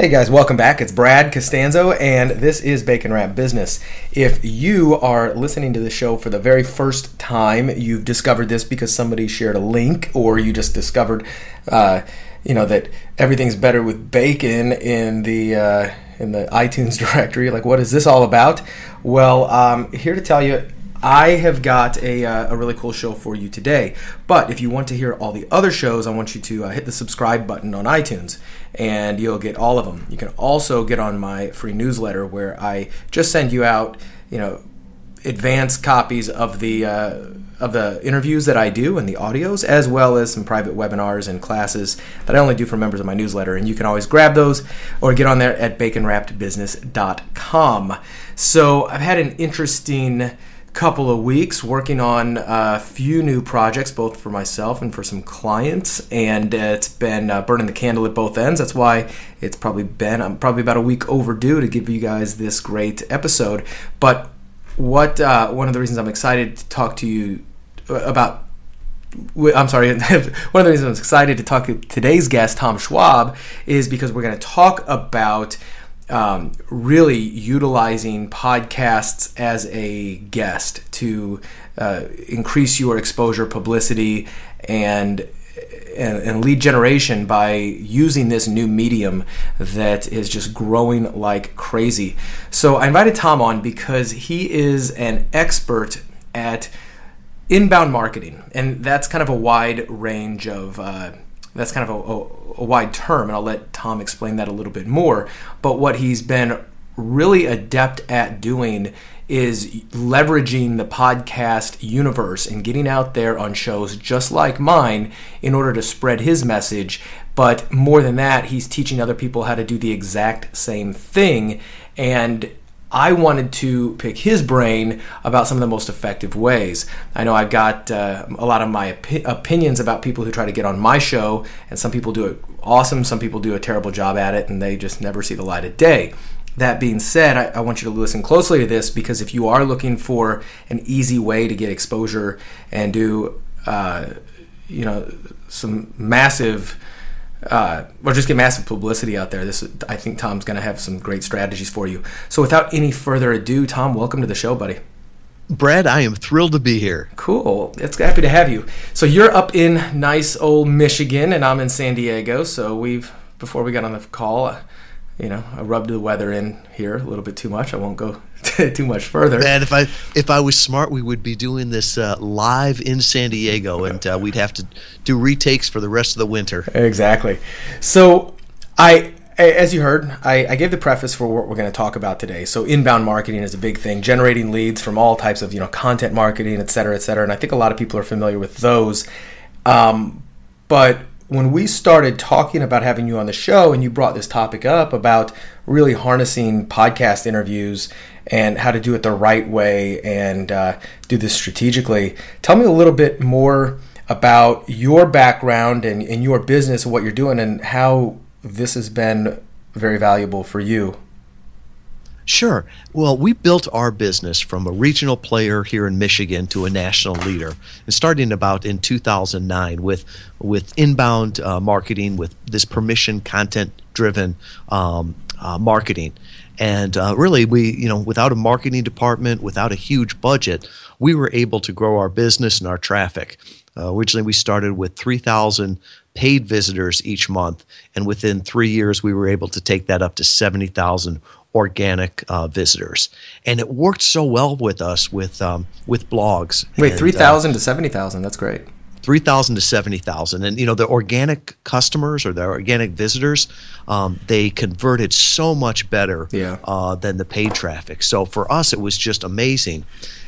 Hey guys, welcome back. It's Brad Costanzo, and this is Bacon Wrapped Business. If you are listening to the show for the very first time, you've discovered this because somebody shared a link, or you just discovered, uh, you know, that everything's better with bacon in the uh, in the iTunes directory. Like, what is this all about? Well, um, here to tell you I have got a, uh, a really cool show for you today. But if you want to hear all the other shows, I want you to uh, hit the subscribe button on iTunes and you'll get all of them. You can also get on my free newsletter where I just send you out, you know, advanced copies of the uh, of the interviews that I do and the audios, as well as some private webinars and classes that I only do for members of my newsletter. And you can always grab those or get on there at baconwrappedbusiness.com. So I've had an interesting couple of weeks working on a few new projects, both for myself and for some clients. And uh, it's been uh, burning the candle at both ends. That's why it's probably been, I'm probably about a week overdue to give you guys this great episode. But what uh, one of the reasons I'm excited to talk to you about I'm sorry. One of the reasons I'm excited to talk to today's guest, Tom Schwab, is because we're going to talk about um, really utilizing podcasts as a guest to uh, increase your exposure, publicity, and, and, and lead generation by using this new medium that is just growing like crazy. So I invited Tom on because he is an expert at inbound marketing, and that's kind of a wide range of. Uh, that's kind of a, a, a wide term, and I'll let Tom explain that a little bit more. But what he's been really adept at doing is leveraging the podcast universe and getting out there on shows just like mine in order to spread his message. But more than that, he's teaching other people how to do the exact same thing. And I wanted to pick his brain about some of the most effective ways. I know I've got uh, a lot of my opi- opinions about people who try to get on my show, and some people do it awesome, some people do a terrible job at it, and they just never see the light of day. That being said, I, I, want you to listen closely to this because if you are looking for an easy way to get exposure and do, uh, you know, some massive uh, or just get massive publicity out there. This, I think Tom's going to have some great strategies for you. So, without any further ado, Tom, welcome to the show, buddy. Brad, I am thrilled to be here. Cool. It's happy to have you. So you're up in nice old Michigan, and I'm in San Diego. So we've before we got on the call, you know, I rubbed the weather in here a little bit too much. I won't go too much further. And if I if I was smart, we would be doing this uh, live in San Diego, and uh, we'd have to do retakes for the rest of the winter. Exactly. So I. As you heard, I, I gave the preface for what we're going to talk about today. So, inbound marketing is a big thing, generating leads from all types of, you know, content marketing, et cetera, et cetera. And I think a lot of people are familiar with those. Um, but when we started talking about having you on the show and you brought this topic up about really harnessing podcast interviews and how to do it the right way and uh, do this strategically, tell me a little bit more about your background and, and your business and what you're doing and how this has been very valuable for you. Sure. Well, we built our business from a regional player here in Michigan to a national leader, and starting about in 2009 with with inbound uh, marketing, with this permission content driven um, uh, marketing, and uh, really we you know without a marketing department, without a huge budget, we were able to grow our business and our traffic. Uh, originally, we started with 3,000 paid visitors each month, and within three years, we were able to take that up to 70,000 organic uh, visitors, and it worked so well with us with um, with blogs. Wait, three thousand uh, to seventy thousand. That's great. Three thousand to seventy thousand, and you know the organic customers or the organic visitors, um, they converted so much better yeah. uh, than the paid traffic. So for us, it was just amazing,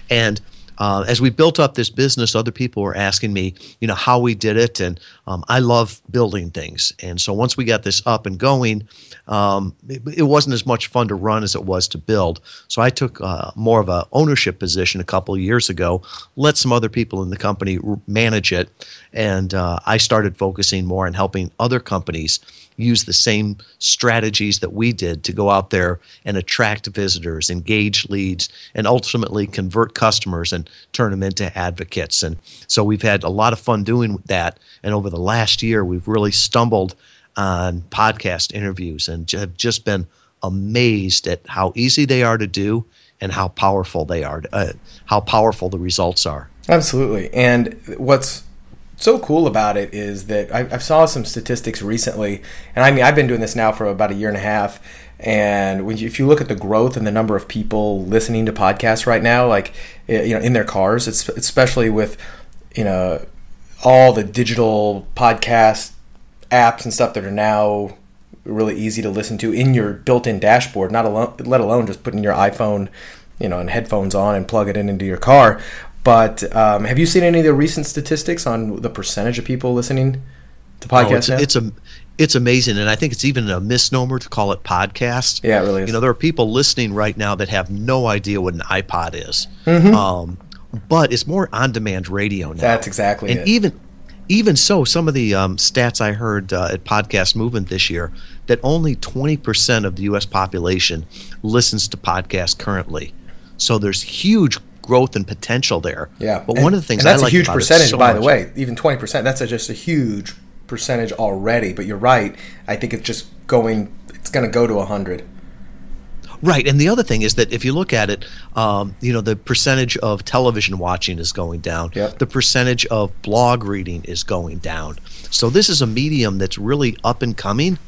and uh, as we built up this business, other people were asking me, you know, how we did it, and um, I love building things. And so once we got this up and going, um, it, it, wasn't as much fun to run as it was to build. So I took uh, more of a ownership position a couple of years ago, let some other people in the company manage it, and uh, I started focusing more on helping other companies use the same strategies that we did to go out there and attract visitors, engage leads, and ultimately convert customers and turn them into advocates. And so we've had a lot of fun doing that. And over the last year, we've really stumbled on podcast interviews and have just been amazed at how easy they are to do and how powerful they are, uh, how powerful the results are. Absolutely. And what's so cool about it is that I, I saw some statistics recently, and I mean I've been doing this now for about a year and a half. And when you, if you look at the growth and the number of people listening to podcasts right now, like eh, you know in their cars, it's especially with you know all the digital podcast apps and stuff that are now really easy to listen to in your built-in dashboard. Not alone, let alone just putting your iPhone, you know, and headphones on and plug it in into your car. But um, have you seen any of the recent statistics on the percentage of people listening to podcasts? Oh, it's, now? it's a it's amazing, and I think it's even a misnomer to call it podcast. Yeah, it really is. You know, there are people listening right now that have no idea what an iPod is. Mm-hmm. Um, but it's more on-demand radio now. That's exactly and it. even even so, some of the um, stats I heard uh, at Podcast Movement this year that only 20% of the U.S. population listens to podcasts currently. So there's huge growth and potential there. Yeah, but and, one of the things and that's I like a huge percentage, so by much, the way. Even 20%, that's a, just a huge percentage already. But you're right. I think it's just going. It's going to go to 100. Right, and the other thing is that if you look at it, um, you know, the percentage of television watching is going down. Yep. The percentage of blog reading is going down. So this is a medium that's really up and coming.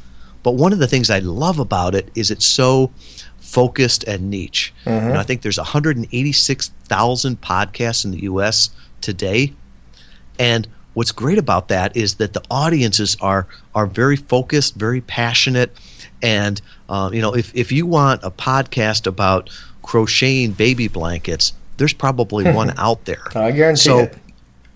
But one of the things I love about it is it's so focused and niche. Mm-hmm. You know, I think there's 186,000 podcasts in the U.S. today, and what's great about that is that the audiences are are very focused, very passionate and uh, you know, if if you want a podcast about crocheting baby blankets, there's probably one out there. I guarantee so, it.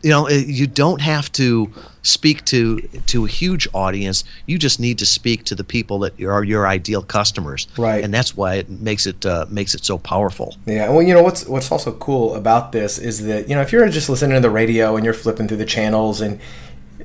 You know, you don't have to speak to to a huge audience. You just need to speak to the people that are your ideal customers, right? And that's why it makes it uh, makes it so powerful. Yeah. Well, you know what's what's also cool about this is that you know if you're just listening to the radio and you're flipping through the channels and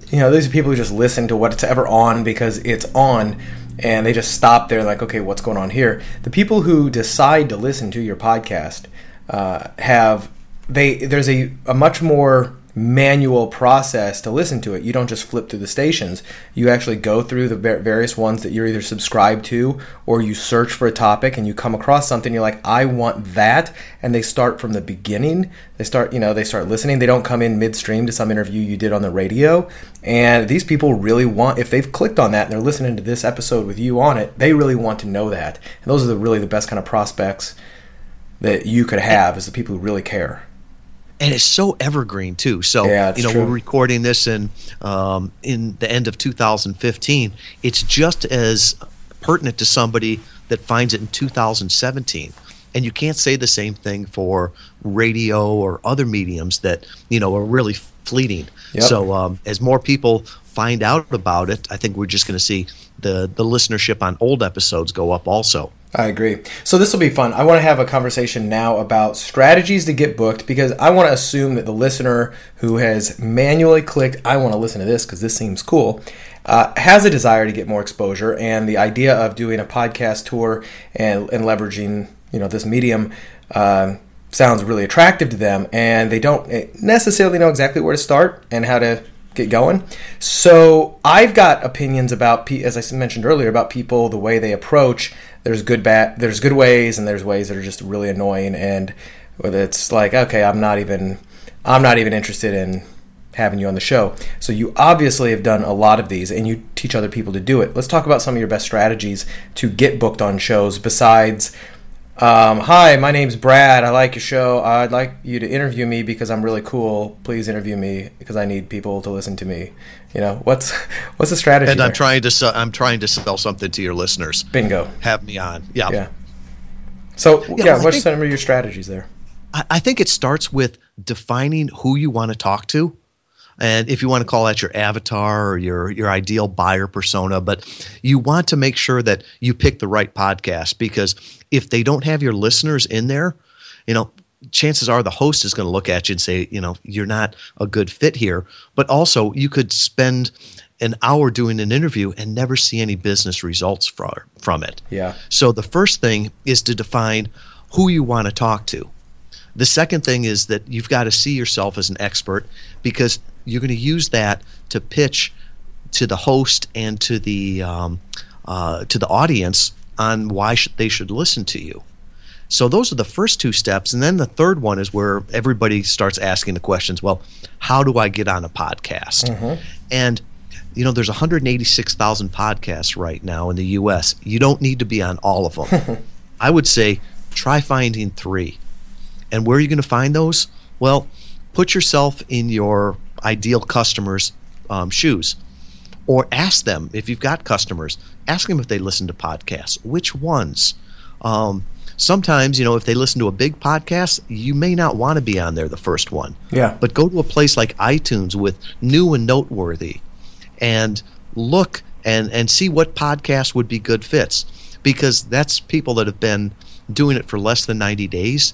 you know these are people who just listen to what's ever on because it's on and they just stop there like okay what's going on here the people who decide to listen to your podcast uh, have they there's a, a much more manual process to listen to it. You don't just flip through the stations. You actually go through the various ones that you're either subscribed to or you search for a topic and you come across something you're like i want that. And they start from the beginning. They start you know they start listening. They don't come in midstream to some interview you did on the radio. And these people really want if they've clicked on that and they're listening to this episode with you on it they really want to know that. And those are the really the best kind of prospects that you could have is the people who really care and it's so evergreen too. So yeah, you know true. we're recording this in um, in the end of 2015. It's just as pertinent to somebody that finds it in 2017. And you can't say the same thing for radio or other mediums that you know are really fleeting. Yep. So um, as more people find out about it, I think we're just going to see the the listenership on old episodes go up also. I agree. So this will be fun. I want to have a conversation now about strategies to get booked because I want to assume that the listener who has manually clicked, I want to listen to this because this seems cool, uh, has a desire to get more exposure and the idea of doing a podcast tour and, and leveraging you know this medium uh, sounds really attractive to them and they don't eh, necessarily know exactly where to start and how to get going. So I've got opinions about, as I mentioned earlier, about people the way they approach. There's good bad, there's good ways, and there's ways that are just really annoying. And it's like, okay, I'm not even, I'm not even interested in having you on the show. So you obviously have done a lot of these, and you teach other people to do it. Let's talk about some of your best strategies to get booked on shows besides um, hi, my name's Brad. I like your show. I'd like you to interview me because I'm really cool. Please interview me because I need people to listen to me. You know what's what's the strategy? And? I'm trying to sell, I'm trying to sell something to your listeners. Bingo. Have me on. Yeah. Yeah. So yeah, well, what's think- some of your strategies there? I, I think it starts with defining who you want to talk to. And if you want to call that your avatar or your your ideal buyer persona, but you want to make sure that you pick the right podcast because if they don't have your listeners in there, you know, chances are the host is going to look at you and say, you know, you're not a good fit here. But also, you could spend an hour doing an interview and never see any business results from from it. Yeah. So the first thing is to define who you want to talk to. The second thing is that you've got to see yourself as an expert because you're going to use that to pitch to the host and to the um, uh, to the audience on why sh- they should listen to you. So those are the first two steps, and then the third one is where everybody starts asking the questions. Well, how do I get on a podcast? Mm-hmm. And you know, there's 186,000 podcasts right now in the U.S. You don't need to be on all of them. I would say try finding three. And where are you going to find those? Well, put yourself in your ideal customer's um, shoes. Or ask them if you've got customers ask them if they listen to podcasts. Which ones? Um, sometimes you know if they listen to a big podcast you may not want to be on there the first one. Yeah. but go to a place like itunes with new and noteworthy and look and and see what podcasts would be good fits. Because that's people that have been doing it for less than 90 days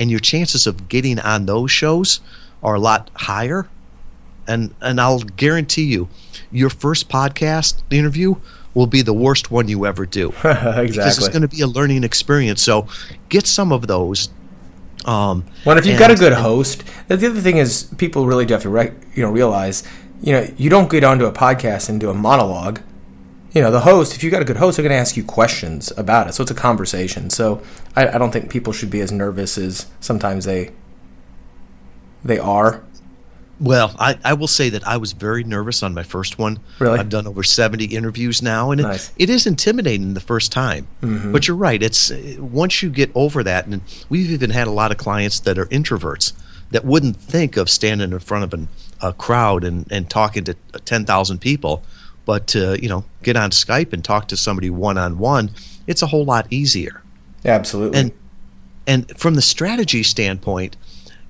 and your chances of getting on those shows are a lot higher and and I'll guarantee you your first podcast interview will be the worst one you ever do exactly. because it's going to be a learning experience so get some of those um, Well, if you've got a and- good host, the the other thing is people really do have to rec- you know realize, you know, you don't get onto a podcast and do a monologue. You know, the host, if you've got a good host, they're going to ask you questions about it. So it's a conversation. So I, I don't think people should be as nervous as sometimes they they are. Well, I, I will say that I was very nervous on my first one. Really? I've done over 70 interviews now, and it- it is intimidating the first time. But you're right. It's uh, once you get over that, and we've even had a lot of clients that are introverts that wouldn't think of standing in front of an, a crowd and, and talking to 10,000 people, but to you know get on Skype and talk to somebody one on one, it's a whole lot easier. Absolutely. And and from the strategy standpoint,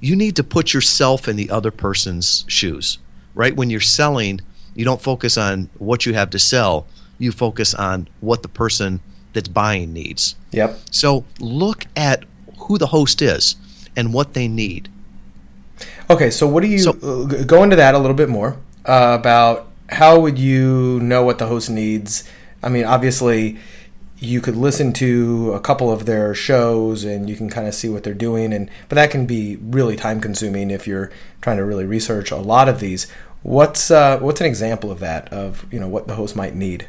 you need to put yourself in the other person's shoes. Right? When you're selling, you don't focus on what you have to sell. You focus on what the person that's buying needs. yep. So look at who the host is and what they need. Okay, so what do you So- uh, go into that a little bit more uh, about how would you know what the host needs? I mean, obviously, you could listen to a couple of their shows and you can kind of see what they're doing, and but that can be really time consuming if you're trying to really research a lot of these. What's uh, what's an example of that of you know what the host might need?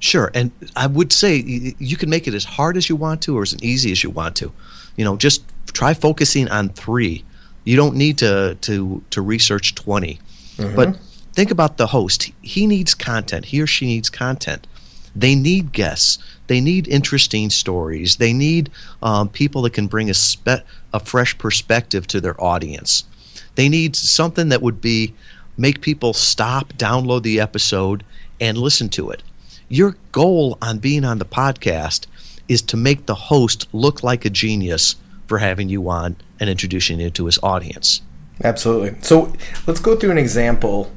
Sure, and I would say you can make it as hard as you want to or as easy as you want to. You know, just try focusing on three. You don't need to to to research 20 But think about the host. He needs content. He or she needs content. They need guests. They need interesting stories. They need um, people that can bring a spe- a fresh perspective to their audience. They need something that would be make people stop, download the episode, and listen to it. Your goal on being on the podcast is to make the host look like a genius for having you on and introducing you to his audience. Absolutely. So let's go through an example,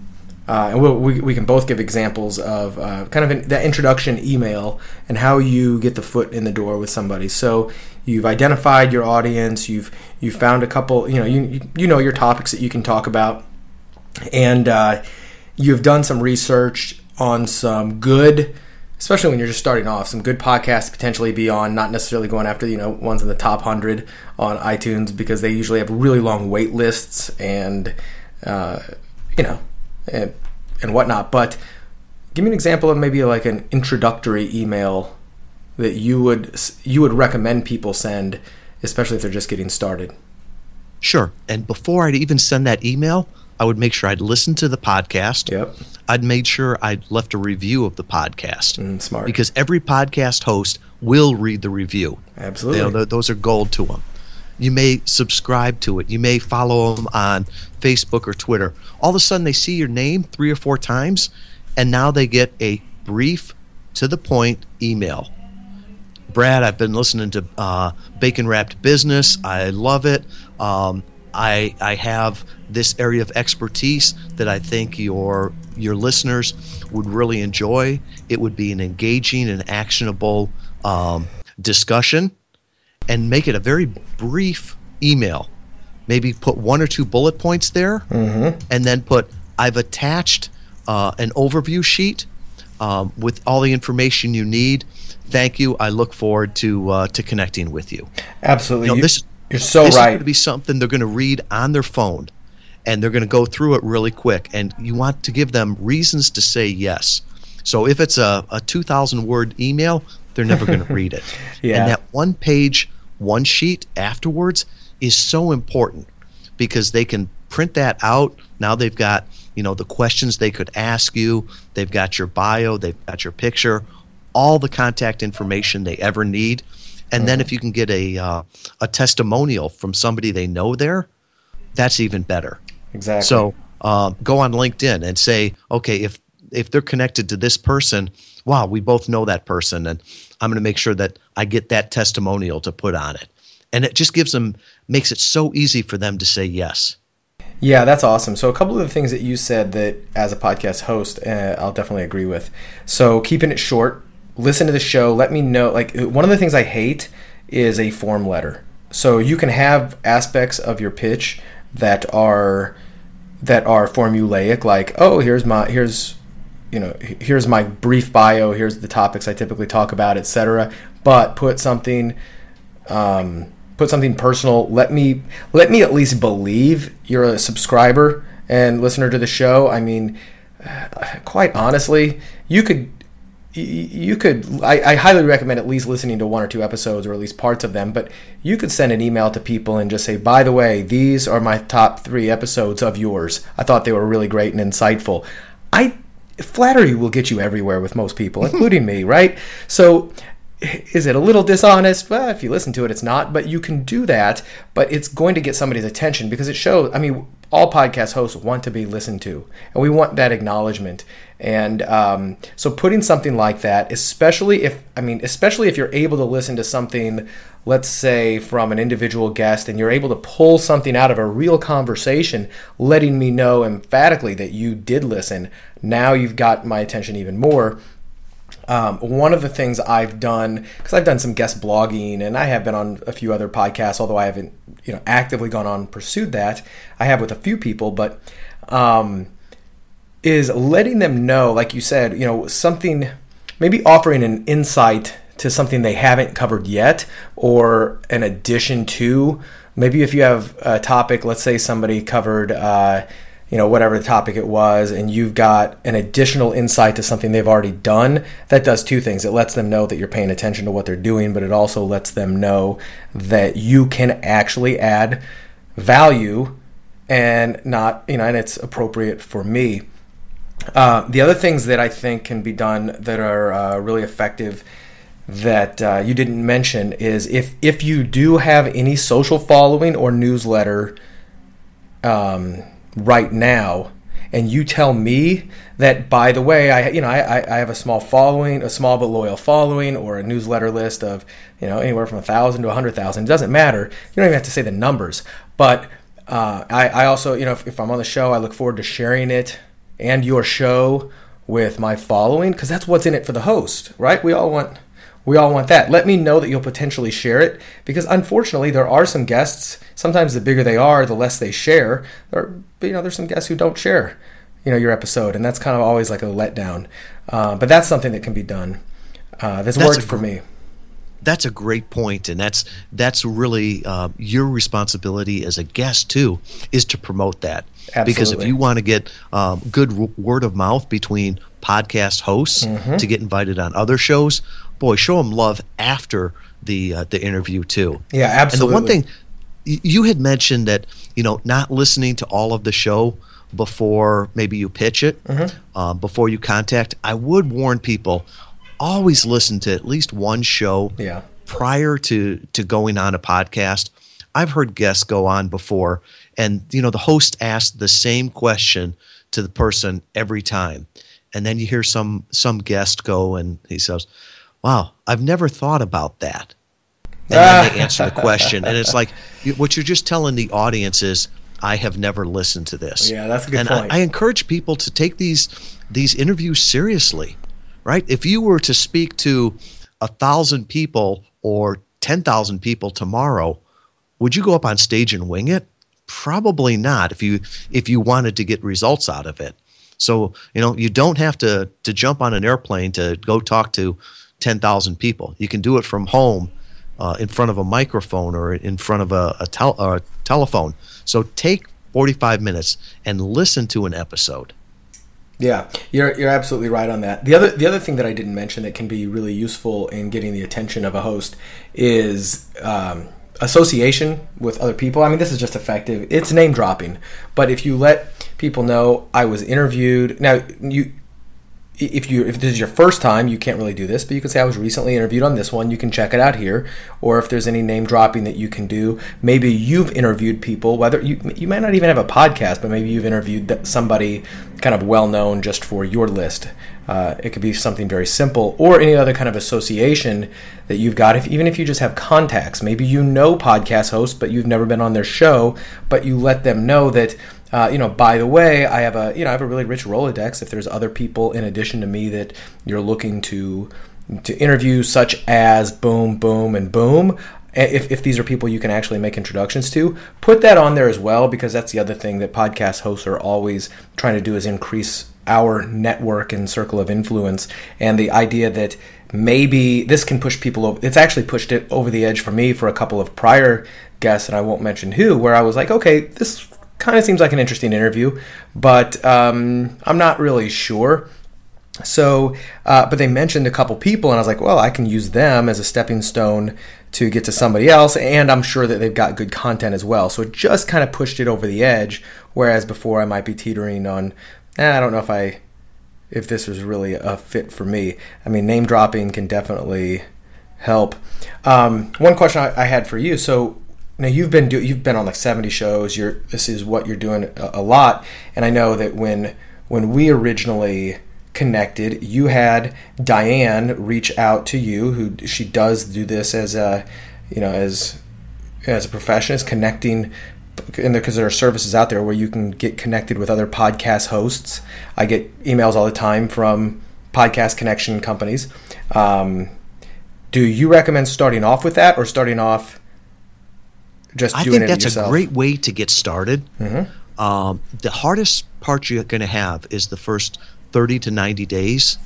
uh, and we'll, we we can both give examples of uh, kind of an, that introduction email and how you get the foot in the door with somebody. So you've identified your audience. You've you found a couple. You know you you- know your topics that you can talk about, and uh, you've done some research on some good. Especially when you're just starting off, some good podcasts potentially be on, not necessarily going after you know ones in the top hundred on iTunes because they usually have really long wait lists and uh, you know and, and whatnot. But give me an example of maybe like an introductory email that you would you would recommend people send, especially if they're just getting started. Sure. And before I'd even send that email, I would make sure I'd listened to the podcast. Yep. I'd made sure I'd left a review of the podcast. Mm, smart. Because every podcast host will read the review. Absolutely. You know, th- those are gold to them. You may subscribe to it. You may follow them on Facebook or Twitter. All of a sudden, they see your name three or four times, and now they get a brief, to the point email. Brad, I've been listening to uh, Bacon Wrapped Business. I love it. Um, I I have this area of expertise that I think your your listeners would really enjoy. It would be an engaging and actionable um, discussion, and make it a very brief email. Maybe put one or two bullet points there, and then put I've attached uh, an overview sheet um, with all the information you need. Thank you. I look forward to uh, to connecting with you. Absolutely. You know, this you're so this is going to be something they're going to read on their phone, and they're going to go through it really quick. And you want to give them reasons to say yes. So if it's a, a 2,000 word email, they're never going to read it. Yeah. And that one page, one sheet afterwards is so important because they can print that out. Now they've got, you know, the questions they could ask you. They've got your bio, they've got your picture, all the contact information they ever need. And then if you can get a uh, a testimonial from somebody they know there, that's even better. Exactly. So uh, go on LinkedIn and say, okay, if if they're connected to this person, wow, we both know that person, and I'm going to make sure that I get that testimonial to put on it, and it just gives them makes it so easy for them to say yes. Yeah, that's awesome. So a couple of the things that you said that as a podcast host, uh, I'll definitely agree with. So keeping it short, listen to the show. Let me know. Like one of the things I hate is a form letter. So you can have aspects of your pitch that are that are formulaic, like oh here's my here's you know here's my brief bio, here's the topics I typically talk about, etc. But put something. Um, put something personal. Let me let me at least believe you're a subscriber and listener to the show. I mean, quite honestly, you could you could I, I, highly recommend at least listening to one or two episodes or at least parts of them but you could send an email to people and just say by the way these are my top three episodes of yours i thought they were really great and insightful i flattery will get you everywhere with most people including me right so is it a little dishonest? Well, if you listen to it, it's not, but you can do that, but it's going to get somebody's attention because it shows. I mean, all podcast hosts want to be listened to, and we want that acknowledgement. And um, so, putting something like that, especially if, I mean, especially if you're able to listen to something, let's say from an individual guest, and you're able to pull something out of a real conversation, letting me know emphatically that you did listen, now you've got my attention even more um, one of the things I've done, because I've done some guest blogging and I have been on a few other podcasts, although I haven't, you know, actively gone on and pursued that. I have with a few people, but um, is letting them know, like you said, you know, something, maybe offering an insight to something they haven't covered yet, or an addition to. Maybe if you have a topic, let's say somebody covered. Uh, you know whatever the topic it was and you've got an additional insight to something they've already done that does two things. It lets them know that you're paying attention to what they're doing but it also lets them know that you can actually add value and not you know and it's appropriate for me. Uh, the other things that i think can be done that are uh, really effective that uh, you didn't mention is if if you do have any social following or newsletter um, right now and you tell me that by the way i you know I, I have a small following a small but loyal following or a newsletter list of you know anywhere from a thousand to a hundred thousand. It doesn't matter. You don't even have to say the numbers. But uh, I, I also you know if, if i'm on the show i look forward to sharing it and your show with my following because that's what's in it for the host right? We all want we all want that. Let me know that you'll potentially share it because unfortunately there are some guests. Sometimes the bigger they are, the less they share. There, you know, there's some guests who don't share, you know, your episode, and that's kind of always like a letdown. Uh, but that's something that can be done. Uh, that's, that's worked for me. That's a great point, and that's that's really uh, your responsibility as a guest too, is to promote that. Absolutely. Because if you want to get um, good word of mouth between podcast hosts mm-hmm. to get invited on other shows, boy, show them love after the uh, the interview too. Yeah, absolutely. And the one thing you had mentioned that you know not listening to all of the show before maybe you pitch it, mm-hmm. uh, before you contact. I would warn people always listen to at least one show yeah. prior to to going on a podcast. I've heard guests go on before, and you know the host asked the same question to the person every time, and then you hear some some guest go and he says, wow, I've never thought about that. And then they answer the question. And it's like, what you're just telling the audience is, I have never listened to this. Yeah, that's a good and point. I, I encourage people to take these these interviews seriously, right? If you were to speak to a thousand people or ten thousand people tomorrow, would you go up on stage and wing it? Probably not. If you if you wanted to get results out of it, so you know you don't have to to jump on an airplane to go talk to 10,000 people. You can do it from home uh, in front of a microphone or in front of a, a, tel- a telephone. So take 45 minutes and listen to an episode. Yeah, you're you're absolutely right on that. The other the other thing that I didn't mention that can be really useful in getting the attention of a host is um, association with other people. I mean, this is just effective. It's name dropping, but if you let people know I was interviewed, now you if you if this is your first time, you can't really do this, but you can say I was recently interviewed on this one. You can check it out here, or if there's any name dropping that you can do, maybe you've interviewed people. Whether you you might not even have a podcast, but maybe you've interviewed somebody kind of well known just for your list. Uh, it could be something very simple, or any other kind of association that you've got. If even if you just have contacts, maybe you know podcast hosts, but you've never been on their show, but you let them know that uh, you know, by the way, I have a you know I have a really rich Rolodex. If there's other people in addition to me that you're looking to to interview, such as boom, boom, and boom. If, if these are people you can actually make introductions to, put that on there as well because that's the other thing that podcast hosts are always trying to do is increase our network and circle of influence. And the idea that maybe this can push people over, it's actually pushed it over the edge for me for a couple of prior guests, and I won't mention who, where I was like, okay, this kind of seems like an interesting interview, but um, I'm not really sure. So, uh, but they mentioned a couple people, and I was like, well, I can use them as a stepping stone to get to somebody else, and I'm sure that they've got good content as well. So it just kind of pushed it over the edge. Whereas before, I might be teetering on, eh, I don't know if I, if this was really a fit for me. I mean, name dropping can definitely help. Um, one question I, I had for you. So now you've been do, you've been on like 70 shows. You're this is what you're doing a, a, lot. And i know that when when we originally connected you had diane reach out to you who she does do this as a you know as as a profession is connecting and because there are services out there where you can get connected with other podcast hosts. I get emails all the time from podcast connection companies. Um, do you recommend starting off with that or starting off just I think that's a great way to get started. Mm-hmm. Um, the hardest part you're going to have is the first 30 to 90 days.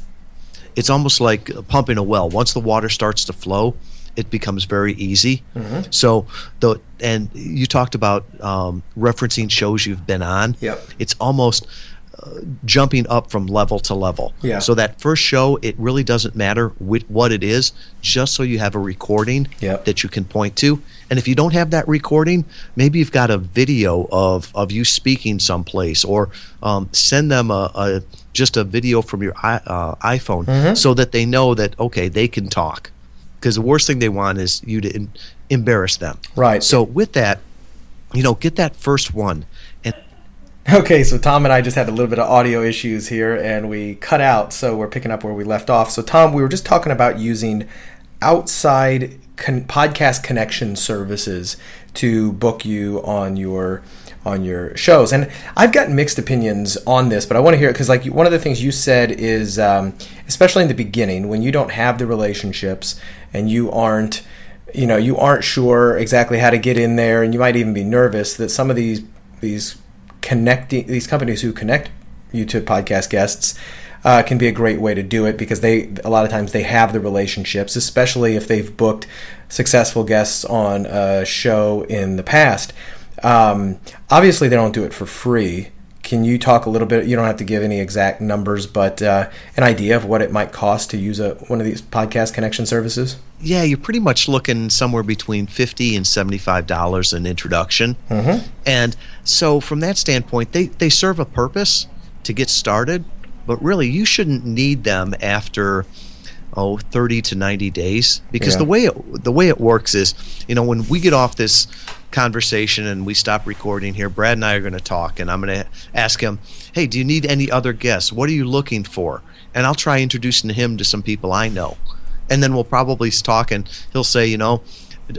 It's almost like pumping a well. Once the water starts to flow, it becomes very easy. Mm-hmm. So, the and you talked about um, referencing shows you've been on. Yep. It's almost jumping up from level to level. Yeah. So that first show, it really doesn't matter wh- what it is, just so you have a recording yep. that you can point to. And if you don't have that recording, maybe you've got a video of, of you speaking someplace, or um, send them a, a, just a video from your uh, iPhone mm-hmm. so that they know that okay they can talk. Because the worst thing they want is you to in, embarrass them. Right. So with that, you know, get that first one Okay, so Tom and I just had a little bit of audio issues here and we cut out, so we're picking up where we left off. So, Tom, we were just talking about using outside con- podcast connection services to book you on your on your shows and i've gotten mixed opinions on this but i want to hear it because like one of the things you said is um, especially in the beginning when you don't have the relationships and you aren't you know you aren't sure exactly how to get in there and you might even be nervous that some of these these connecting these companies who connect you to podcast guests uh, can be a great way to do it because they a lot of times they have the relationships, especially if they've booked successful guests on a show in the past. Um, obviously, they don't do it for free. Can you talk a little bit? You don't have to give any exact numbers, but uh, an idea of what it might cost to use a, one of these podcast connection services. Yeah, you're pretty much looking somewhere between fifty and seventy-five dollars an introduction, mm-hmm. and so from that standpoint, they they serve a purpose to get started, but really you shouldn't need them after oh 30 to 90 days because yeah. the way it, the way it works is you know when we get off this conversation and we stop recording here, Brad and I are going to talk, and I'm going to ask him, "Hey, do you need any other guests? What are you looking for?" And I'll try introducing him to some people I know, and then we'll probably talk, and he'll say, "You know,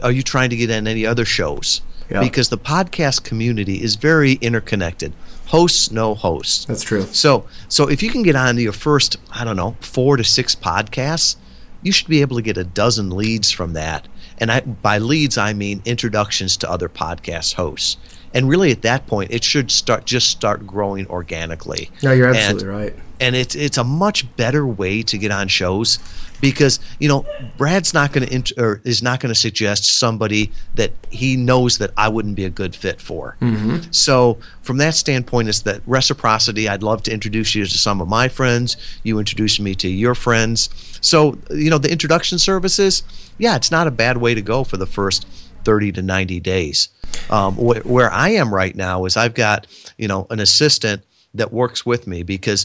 are you trying to get in any other shows?" Yeah. Because the podcast community is very interconnected. Hosts no hosts. That's true. So, so if you can get on to your first, I don't know, four to six podcasts, you should be able to get a dozen leads from that and I, by leads, I mean introductions to other podcast hosts. And really at that point it should start just start growing organically. No, you're absolutely and, right. And it's it's a much better way to get on shows because you know Brad's not going to int- or is not going to suggest somebody that he knows that I wouldn't be a good fit for. Mm-hmm. So from that standpoint, it's that reciprocity. I'd love to introduce you to some of my friends. You introduce me to your friends. So you know the introduction services. Yeah, it's not a bad way to go for the first thirty to ninety days. Um, wh- where I am right now is I've got you know an assistant that works with me because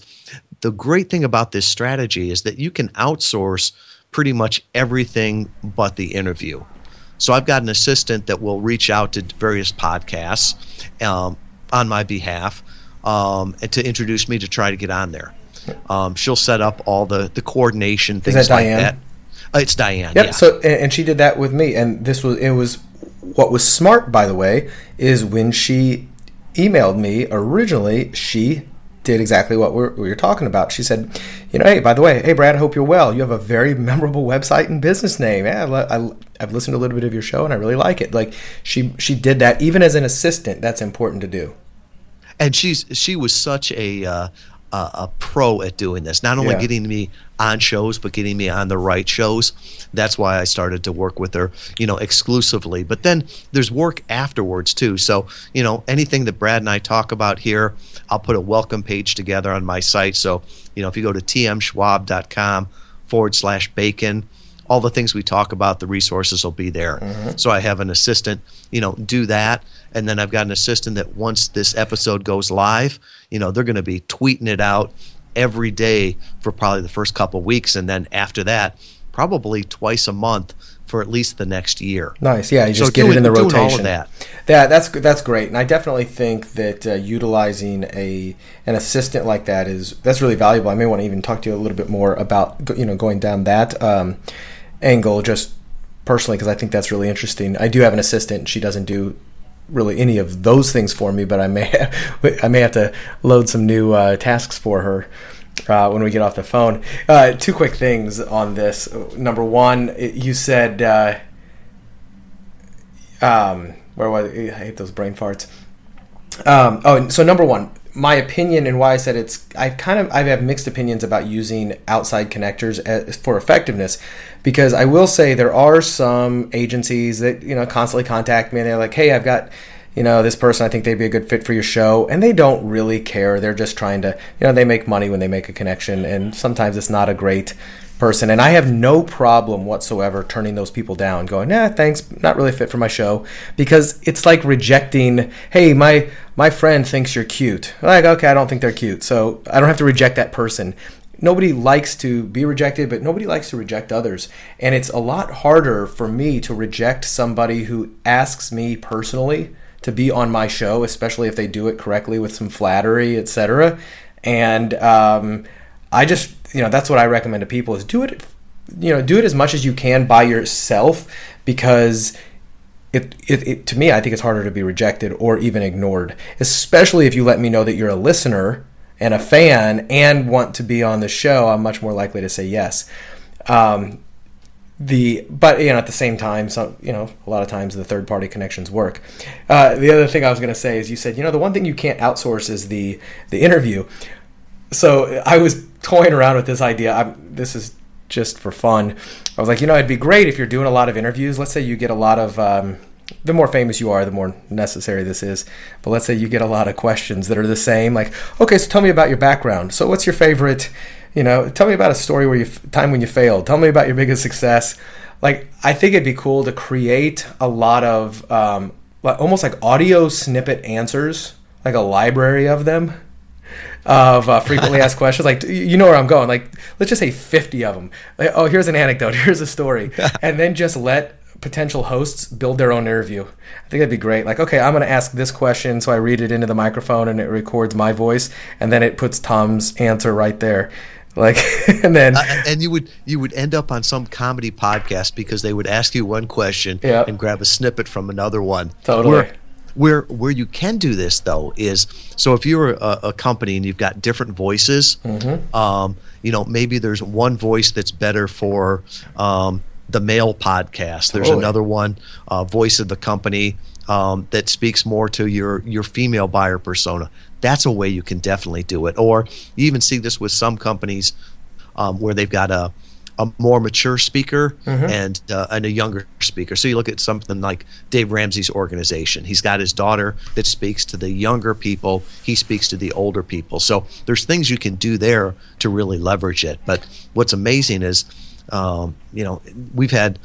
the great thing about this strategy is that you can outsource pretty much everything but the interview. So I've got an assistant that will reach out to various podcasts um, on my behalf um, and to introduce me to try to get on there. Um, she'll set up all the, the coordination things that like Diane? that. Uh, it's Diane. Yep. Yeah. So and and she did that with me, and this was it was what was smart, by the way, is when she emailed me originally, she did exactly what we're, we were talking about. She said, you know, hey, by the way, hey Brad, I hope you're well. You have a very memorable website and business name. Yeah, I, I, I've listened to a little bit of your show and I really like it. Like she she did that even as an assistant. That's important to do. and she's she was such a uh, a, a pro at doing this. Not only Yeah. getting me on shows, but getting me on the right shows. That's why I started to work with her, you know, exclusively. But then there's work afterwards too. So you know, anything that Brad and I talk about here, I'll put a welcome page together on my site. So you know, if you go to tmschwab.com forward slash bacon all the things we talk about, the resources will be there. Mm-hmm. So I have an assistant, you know, do that. And then I've got an assistant that once this episode goes live, you know, they're going to be tweeting it out every day for probably the first couple weeks. And then after that, probably twice a month for at least the next year. Nice. Yeah, you So just get doing- it in the rotation. that. Yeah, that's that's great, and I definitely think that uh, utilizing a an assistant like that is that's really valuable. I may want to even talk to you a little bit more about you know going down that um, angle, just personally, because I think that's really interesting. I do have an assistant; she doesn't do really any of those things for me, but I may I may have to load some new uh, tasks for her. Uh, when we get off the phone, uh, two quick things on this. Number one, you said uh, um, where was it? I hate those brain farts. Um, oh, so number one, my opinion and why I said it's I kind of I have mixed opinions about using outside connectors as, for effectiveness. Because I will say there are some agencies that you know constantly contact me and they're like, hey, I've got you know this person I think they'd be a good fit for your show. And they don't really care. They're just trying to you know they make money when they make a connection. And sometimes it's not a great person and I have no problem whatsoever turning those people down going nah thanks not really fit for my show because it's like rejecting hey my my friend thinks you're cute. Like okay I don't think they're cute so I don't have to reject that person. Nobody likes to be rejected but nobody likes to reject others and it's a lot harder for me to reject somebody who asks me personally to be on my show especially if they do it correctly with some flattery etc and um, I just you know that's what I recommend to people is do it you know do it as much as you can by yourself because it, it, it to me I think it's harder to be rejected or even ignored especially if you let me know that you're a listener and a fan and want to be on the show I'm much more likely to say yes. Um, the but you know at the same time so you know a lot of times the third party connections work. Uh, the other thing i was going to say is you said you know the one thing you can't outsource is the the interview so i was toying around with this idea. I'm, this is just for fun. I was like you know it'd be great if you're doing a lot of interviews. Let's say you get a lot of um, the more famous you are the more necessary this is. But let's say you get a lot of questions that are the same like okay so tell me about your background. So what's your favorite you know tell me about a story where you time when you failed. Tell me about your biggest success like i think it'd be cool to create a lot of um, almost like audio snippet answers like a library of them of uh, frequently asked questions like you know where i'm going like let's just say 50 of them like, oh here's an anecdote here's a story and then just let potential hosts build their own interview i think that'd be great like okay i'm going to ask this question so i read it into the microphone and it records my voice and then it puts tom's answer right there like and then Uh, and you would you would end up on some comedy podcast because they would ask you one question Yeah. and grab a snippet from another one. Totally. Where where you can do this though is so if you're a, a company and you've got different voices, Mm-hmm. um, you know maybe there's one voice that's better for um, the male podcast. There's another one uh, voice of the company. um, that speaks more to your your female buyer persona. That's a way you can definitely do it. Or you even see this with some companies um, where they've got a a more mature speaker mm-hmm. and uh, and a younger speaker. So you look at something like Dave Ramsey's organization. He's got his daughter that speaks to the younger people. He speaks to the older people. So there's things you can do there to really leverage it. But what's amazing is, um, you know, we've had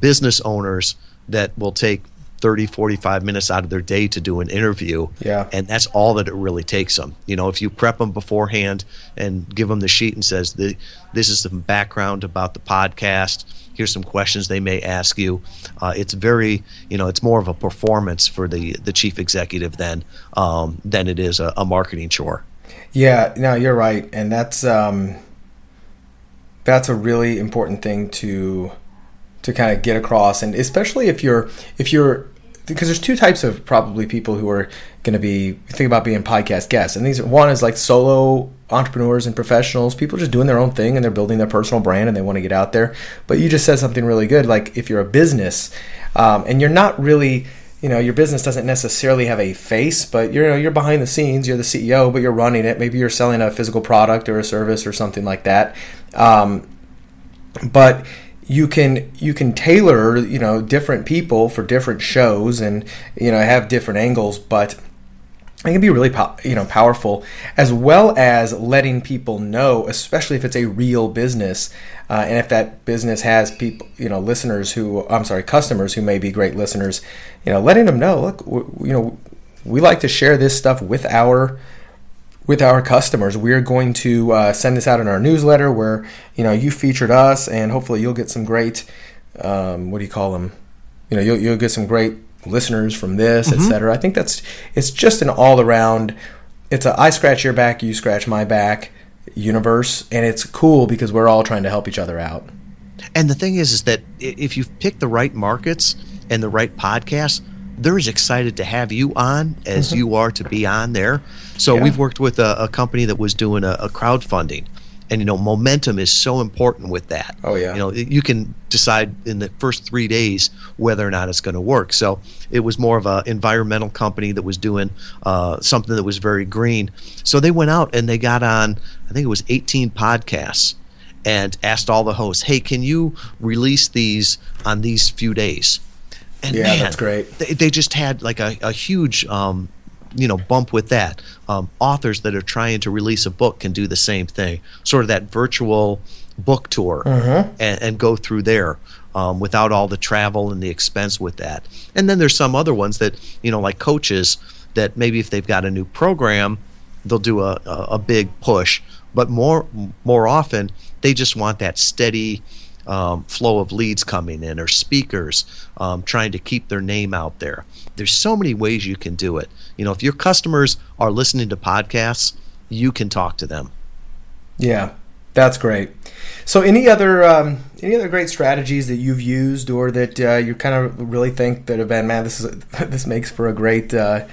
business owners that will take 30 45 minutes out of their day to do an interview. Yeah. And that's all that it really takes them you know if you prep them beforehand and give them the sheet and says this is some background about the podcast. Here's some questions they may ask you. Uh, it's very you know it's more of a performance for the the chief executive than um, than it is a, a marketing chore. Yeah no you're right. And that's um that's a really important thing to to kind of get across. And especially if you're if you're because there's two types of probably people who are going to be think about being podcast guests and these one is like solo entrepreneurs and professionals people just doing their own thing and they're building their personal brand and they want to get out there. But you just said something really good like if you're a business um, and you're not really you know your business doesn't necessarily have a face but you're you know, you're behind the scenes you're the ceo but you're running it. Maybe you're selling a physical product or a service or something like that. Um, but you can you can tailor you know different people for different shows and you know have different angles but it can be really you know powerful as well as letting people know especially if it's a real business uh, and if that business has people you know listeners who i'm sorry customers who may be great listeners you know letting them know look you know we like to share this stuff with our with our customers. We're going to uh, send this out in our newsletter where you know you featured us, and hopefully you'll get some great um, what do you call them? You know, you'll, you'll get some great listeners from this, mm-hmm. etc. I think that's it's just an all around. It's a I scratch your back, you scratch my back universe, and it's cool because we're all trying to help each other out. And the thing is, is that if you've picked the right markets and the right podcasts, they're as excited to have you on as mm-hmm. you are to be on there. So yeah. we've worked with a, a, company that was doing a, a crowdfunding. And you know, momentum is so important with that. Oh yeah. You know, you can decide in the first three days whether or not it's going to work. So it was more of an environmental company that was doing uh, something that was very green. So they went out and they got on, I think it was 18 podcasts, and asked all the hosts, "Hey, can you release these on these few days?" And yeah, man, that's great. They, they, just had like a, a huge, um, you know, bump with that. Um, authors that are trying to release a book can do the same thing, sort of that virtual book tour, mm-hmm. and, and, go through there. Um, without all the travel and the expense with that. And then there's some other ones that, you know, like coaches that maybe if they've got a new program, they'll do a, a, a big push. But more more often, they just want that steady um, flow of leads coming in or speakers um, trying to keep their name out there. There's so many ways you can do it. You know, if your customers are listening to podcasts, you can talk to them. Yeah, that's great. So, any other um, any other great strategies that you've used or that uh, you kind of really think that have been man, this is a, this makes for a great uh,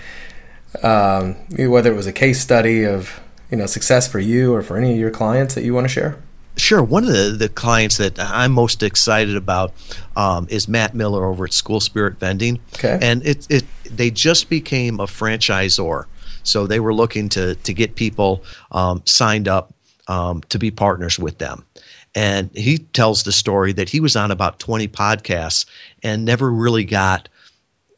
um, whether it was a case study of you know success for you or for any of your clients that you want to share? Sure. One of the, the clients that I'm most excited about um, is Matt Miller over at School Spirit Vending. Okay. And it, it they just became a franchisor. So they were looking to, to get people um, signed up um, to be partners with them. And he tells the story that he was on about 20 podcasts and never really got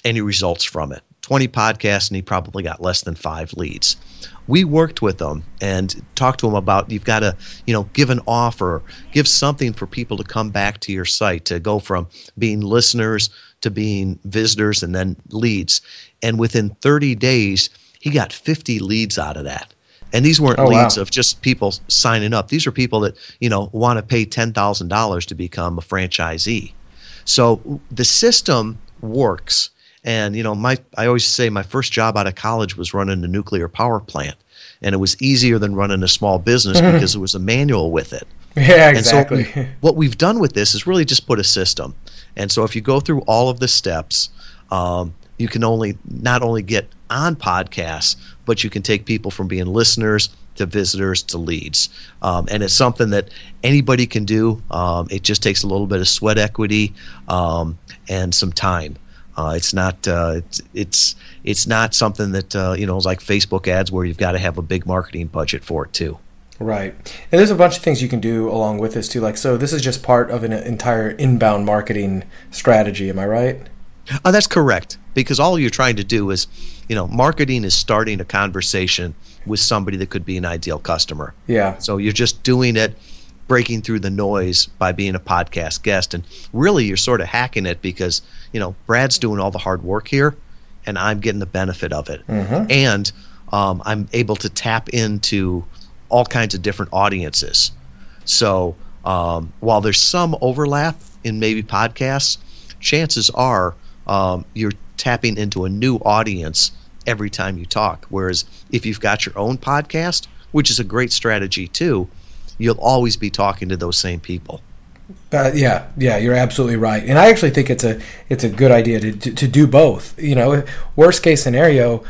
any results from it. 20 podcasts, and he probably got less than five leads. We worked with them and talked to them about you've got to you know give an offer give something for people to come back to your site to go from being listeners to being visitors and then leads. And within 30 days he got 50 leads out of that. And these weren't oh, leads wow. of just people signing up. These are people that you know want to pay $10000 to become a franchisee. So the system works and you know, my I always say my first job out of college was running a nuclear power plant, and it was easier than running a small business because there was a manual with it. Yeah, exactly. And so what we've done with this is really just put a system. And so if you go through all of the steps, um, you can only not only get on podcasts, but you can take people from being listeners to visitors to leads. Um, and it's something that anybody can do. Um, it just takes a little bit of sweat equity um, and some time. Uh, it's not uh, it's, it's it's not something that uh, you know is like Facebook ads where you've got to have a big marketing budget for it too. Right, and there's a bunch of things you can do along with this too. Like, so this is just part of an entire inbound marketing strategy. Am I right? Uh, that's correct because all you're trying to do is, you know, marketing is starting a conversation with somebody that could be an ideal customer. Yeah. So you're just doing it breaking through the noise by being a podcast guest. And really you're sort of hacking it because you know brad's doing all the hard work here and i'm getting the benefit of it. Mm-hmm. and um, i'm able to tap into all kinds of different audiences. So um, while there's some overlap in maybe podcasts chances are um, you're tapping into a new audience every time you talk. Whereas if you've got your own podcast which is a great strategy too you'll always be talking to those same people. Uh, yeah, yeah, you're absolutely right, and I actually think it's a it's a good idea to, to, to do both. You know, worst case scenario,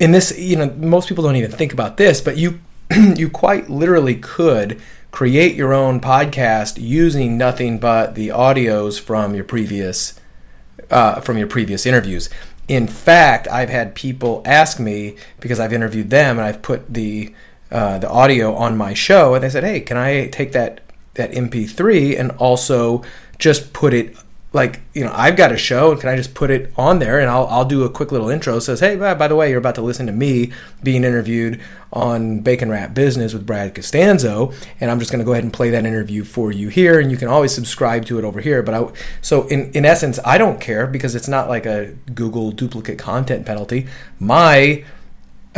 in this, you know, most people don't even think about this, but you you quite literally could create your own podcast using nothing but the audios from your previous uh, from your previous interviews. In fact, I've had people ask me because I've interviewed them and I've put the uh, the audio on my show, and they said, "Hey, can I take that that MP3 and also just put it like you know I've got a show, and can I just put it on there and I'll I'll do a quick little intro." says, "Hey, by, by the way, you're about to listen to me being interviewed on Bacon Wrapped Business with Brad Costanzo, and I'm just going to go ahead and play that interview for you here, and you can always subscribe to it over here." But I so in in essence, I don't care because it's not like a Google duplicate content penalty. My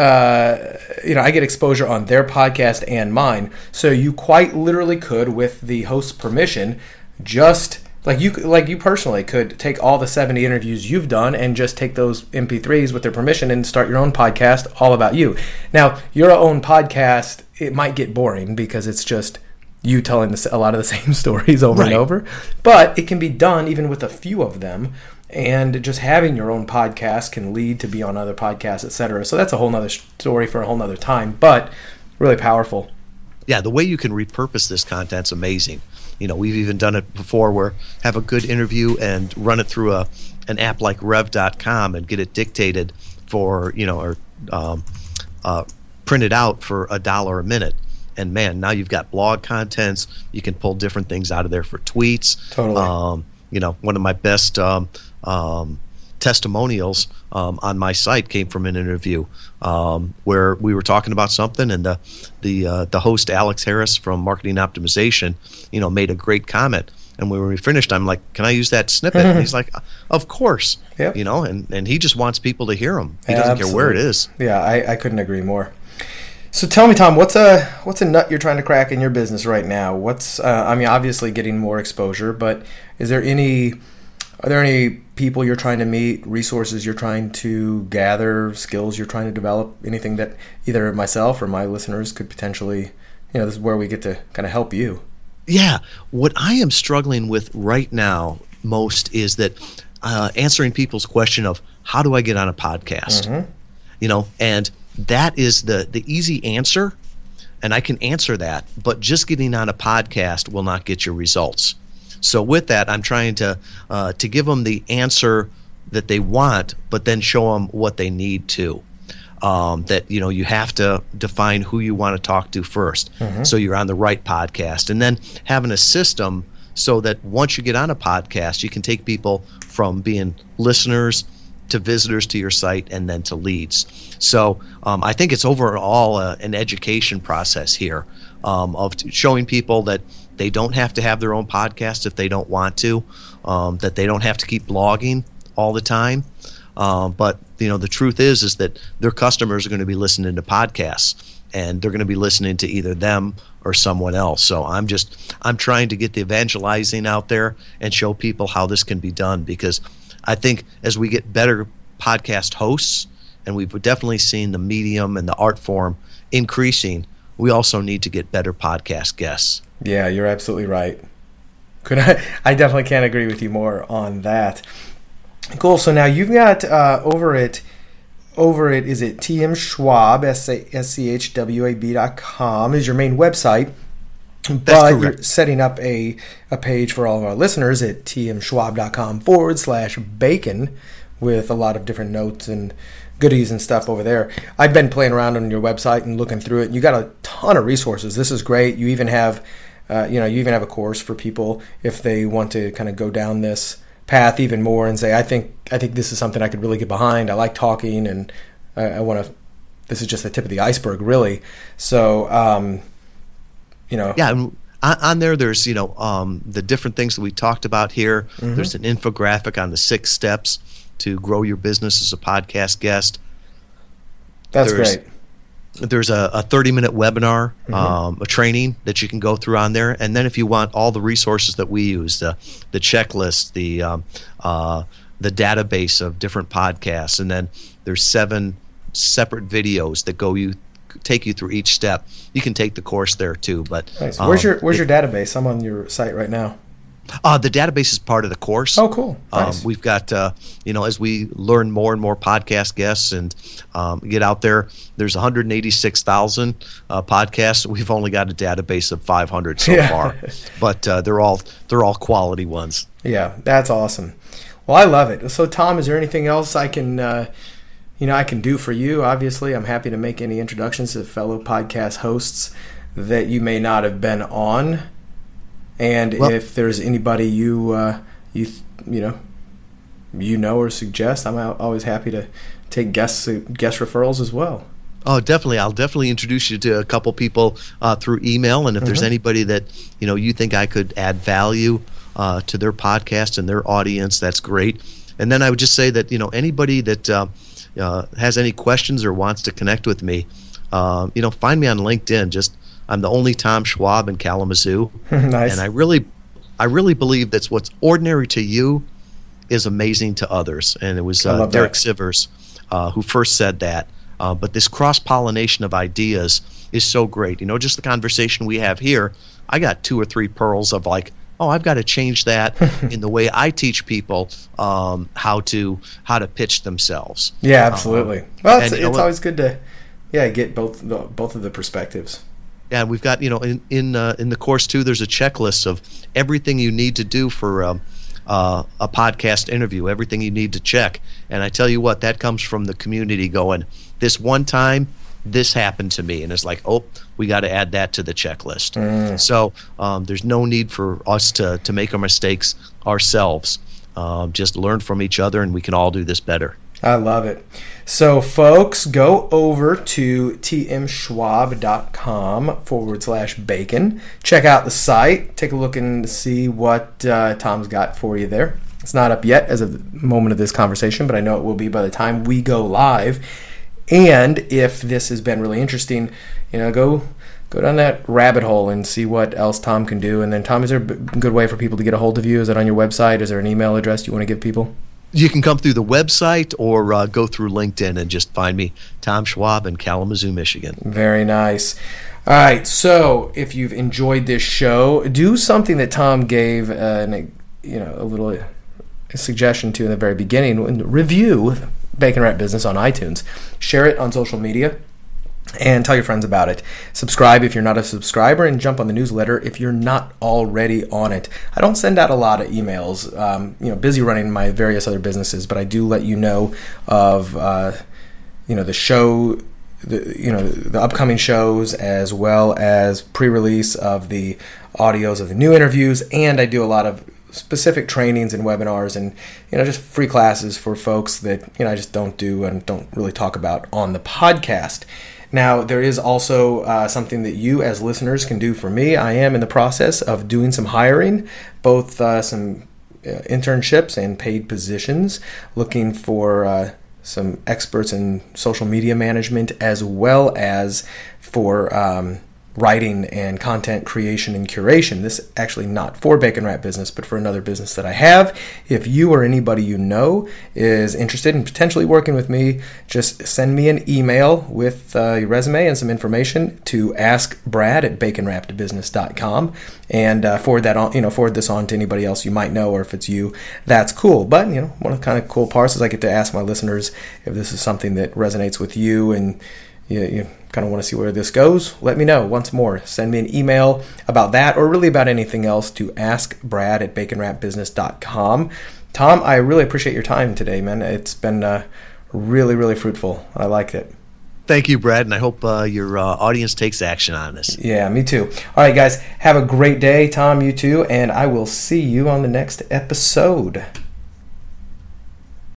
uh, you know, I get exposure on their podcast and mine. So you quite literally could, with the host's permission, just like you like you personally could take all the 70 interviews you've done and just take those mp3s with their permission and start your own podcast all about you now your own podcast it might get boring because it's just you telling a lot of the same stories over right. and over but it can be done even with a few of them and just having your own podcast can lead to be on other podcasts etc so that's a whole nother story for a whole nother time but really powerful. Yeah the way you can repurpose this content's amazing. You know we've even done it before where have a good interview and run it through a an app like rev.com and get it dictated for you know or um, uh, printed out for a dollar a minute. And man now you've got blog contents. You can pull different things out of there for tweets. Totally. Um, you know one of my best um, um, testimonials um, on my site came from an interview um, where we were talking about something, and the the uh, the host Alex Harris from Marketing Optimization, you know, made a great comment. And when we finished, I'm like, "Can I use that snippet?" and he's like, "Of course." Yep. You know, and, and he just wants people to hear him. He doesn't Absolutely. care where it is. Yeah, I, I couldn't agree more. So tell me, Tom, what's a what's a nut you're trying to crack in your business right now? What's uh, I mean, obviously getting more exposure, but is there any are there any people you're trying to meet, resources you're trying to gather, skills you're trying to develop, anything that either myself or my listeners could potentially, you know, this is where we get to kind of help you. Yeah. What I am struggling with right now most is that uh, answering people's question of how do I get on a podcast? Mm-hmm. You know, and that is the the easy answer and I can answer that, but just getting on a podcast will not get your results. So with that, I'm trying to uh, to give them the answer that they want, but then show them what they need to. Um, that you know you have to define who you want to talk to 1st Mhm. so you're on the right podcast, and then having a system so that once you get on a podcast, you can take people from being listeners to visitors to your site and then to leads. So um, I think it's overall uh, an education process here um, of t- showing people that they don't have to have their own podcast if they don't want to, um, that they don't have to keep blogging all the time. Um, but you know the truth is is that their customers are going to be listening to podcasts and they're going to be listening to either them or someone else. So I'm just I'm trying to get the evangelizing out there and show people how this can be done because I think as we get better podcast hosts and we've definitely seen the medium and the art form increasing, we also need to get better podcast guests. Yeah, you're absolutely right. Could I? I definitely can't agree with you more on that. Cool. So now you've got uh, over it. Over it is it TM Schwab S C H W A B dot com is your main website, but you're setting up a, a page for all of our listeners at tmschwab.com forward slash bacon with a lot of different notes and goodies and stuff over there. I've been playing around on your website and looking through it. You got a ton of resources. This is great. You even have, uh, you know, you even have a course for people if they want to kind of go down this path even more and say, I think, I think this is something I could really get behind. I like talking and I, I want to. This is just the tip of the iceberg, really. So, um, you know, yeah. On, on there, there's you know um, the different things that we talked about here. Mm-hmm. There's an infographic on the six steps to grow your business as a podcast guest. That's there's, great. There's a, a 30 minute webinar, mm-hmm. um, a training that you can go through on there. And then if you want all the resources that we use, the, the checklist, the, um, uh, the database of different podcasts, and then there's seven separate videos that go you take you through each step. You can take the course there too. But nice. where's um, your where's it, your database? I'm on your site right now. Uh, the database is part of the course. Oh, cool. Um, nice. Um, we've got, uh, you know, as we learn more and more podcast guests and um, get out there, there's 186,000 uh, podcasts. We've only got a database of 500 so yeah. far, but uh, they're all they're all quality ones. Yeah, that's awesome. Well, I love it. So, Tom, is there anything else I can, uh, you know, I can do for you? Obviously, I'm happy to make any introductions to fellow podcast hosts that you may not have been on. And well, if there's anybody you uh, you you know you know or suggest, I'm always happy to take guest guest referrals as well. Oh, definitely. I'll definitely introduce you to a couple people uh, through email, and if mm-hmm. there's anybody that you know you think I could add value uh, to their podcast and their audience, that's great. And then I would just say that you know anybody that uh, uh has any questions or wants to connect with me, uh, you know, find me on LinkedIn. Just I'm the only Tom Schwab in Kalamazoo. nice. And I really, I really believe that's what's ordinary to you is amazing to others. And it was uh, Derek that. Sivers uh, who first said that. Uh, but this cross pollination of ideas is so great. You know, just the conversation we have here, I got two or three pearls of like, oh, I've got to change that in the way I teach people um, how to how to pitch themselves. Yeah, absolutely. Um, well, it's, and, it's know, always good to yeah get both both of the perspectives. Yeah, we've got you know in in uh, in the course too. There's a checklist of everything you need to do for um, uh, a podcast interview. Everything you need to check. And I tell you what, that comes from the community going. This one time, this happened to me, and it's like, oh, we got to add that to the checklist. Mm. So um, there's no need for us to to make our mistakes ourselves. Um, just learn from each other, and we can all do this better. I love it. So, folks, go over to tmschwab.com forward slash bacon. Check out the site. Take a look and see what uh, Tom's got for you there. It's not up yet as of the moment of this conversation, but I know it will be by the time we go live. And if this has been really interesting, you know, go go down that rabbit hole and see what else Tom can do. And then, Tom, is there a good way for people to get a hold of you? Is it on your website? Is there an email address you want to give people? You can come through the website or uh, go through LinkedIn and just find me, Tom Schwab in Kalamazoo, Michigan. Very nice. All right, so if you've enjoyed this show, do something that Tom gave, uh, an, you know, a little a suggestion to in the very beginning. Review Bacon Wrapped Business on iTunes. Share it on social media and tell your friends about it. Subscribe if you're not a subscriber, and jump on the newsletter if you're not already on it. I don't send out a lot of emails. Um, you know, busy running my various other businesses, but I do let you know of uh, you know the show. The, you know the upcoming shows as well as pre-release of the audios of the new interviews and i do a lot of specific trainings and webinars and you know just free classes for folks that you know i just don't do and don't really talk about on the podcast now, there is also uh, something that you, as listeners, can do for me. I am in the process of doing some hiring, both uh, some uh, internships and paid positions, looking for uh, some experts in social media management as well as for. Um, writing and content creation and curation. This actually not for Bacon Wrapped Business, but for another business that I have. If you or anybody you know is interested in potentially working with me, just send me an email with uh, your resume and some information to ask Brad at baconwrappedbusiness.com and uh, forward that on, you know, forward this on to anybody else you might know, or if it's you, that's cool. But you know, one of the kind of cool parts is I get to ask my listeners if this is something that resonates with you and you, you kind of want to see where this goes, let me know once more. Send me an email about that or really about anything else to askbrad at baconwrappedbusiness.com. Tom, I really appreciate your time today, man. It's been uh, really, really fruitful. I like it. Thank you, Brad, and I hope uh, your uh, audience takes action on this. Yeah, me too. All right, guys, have a great day. Tom, you too, and I will see you on the next episode.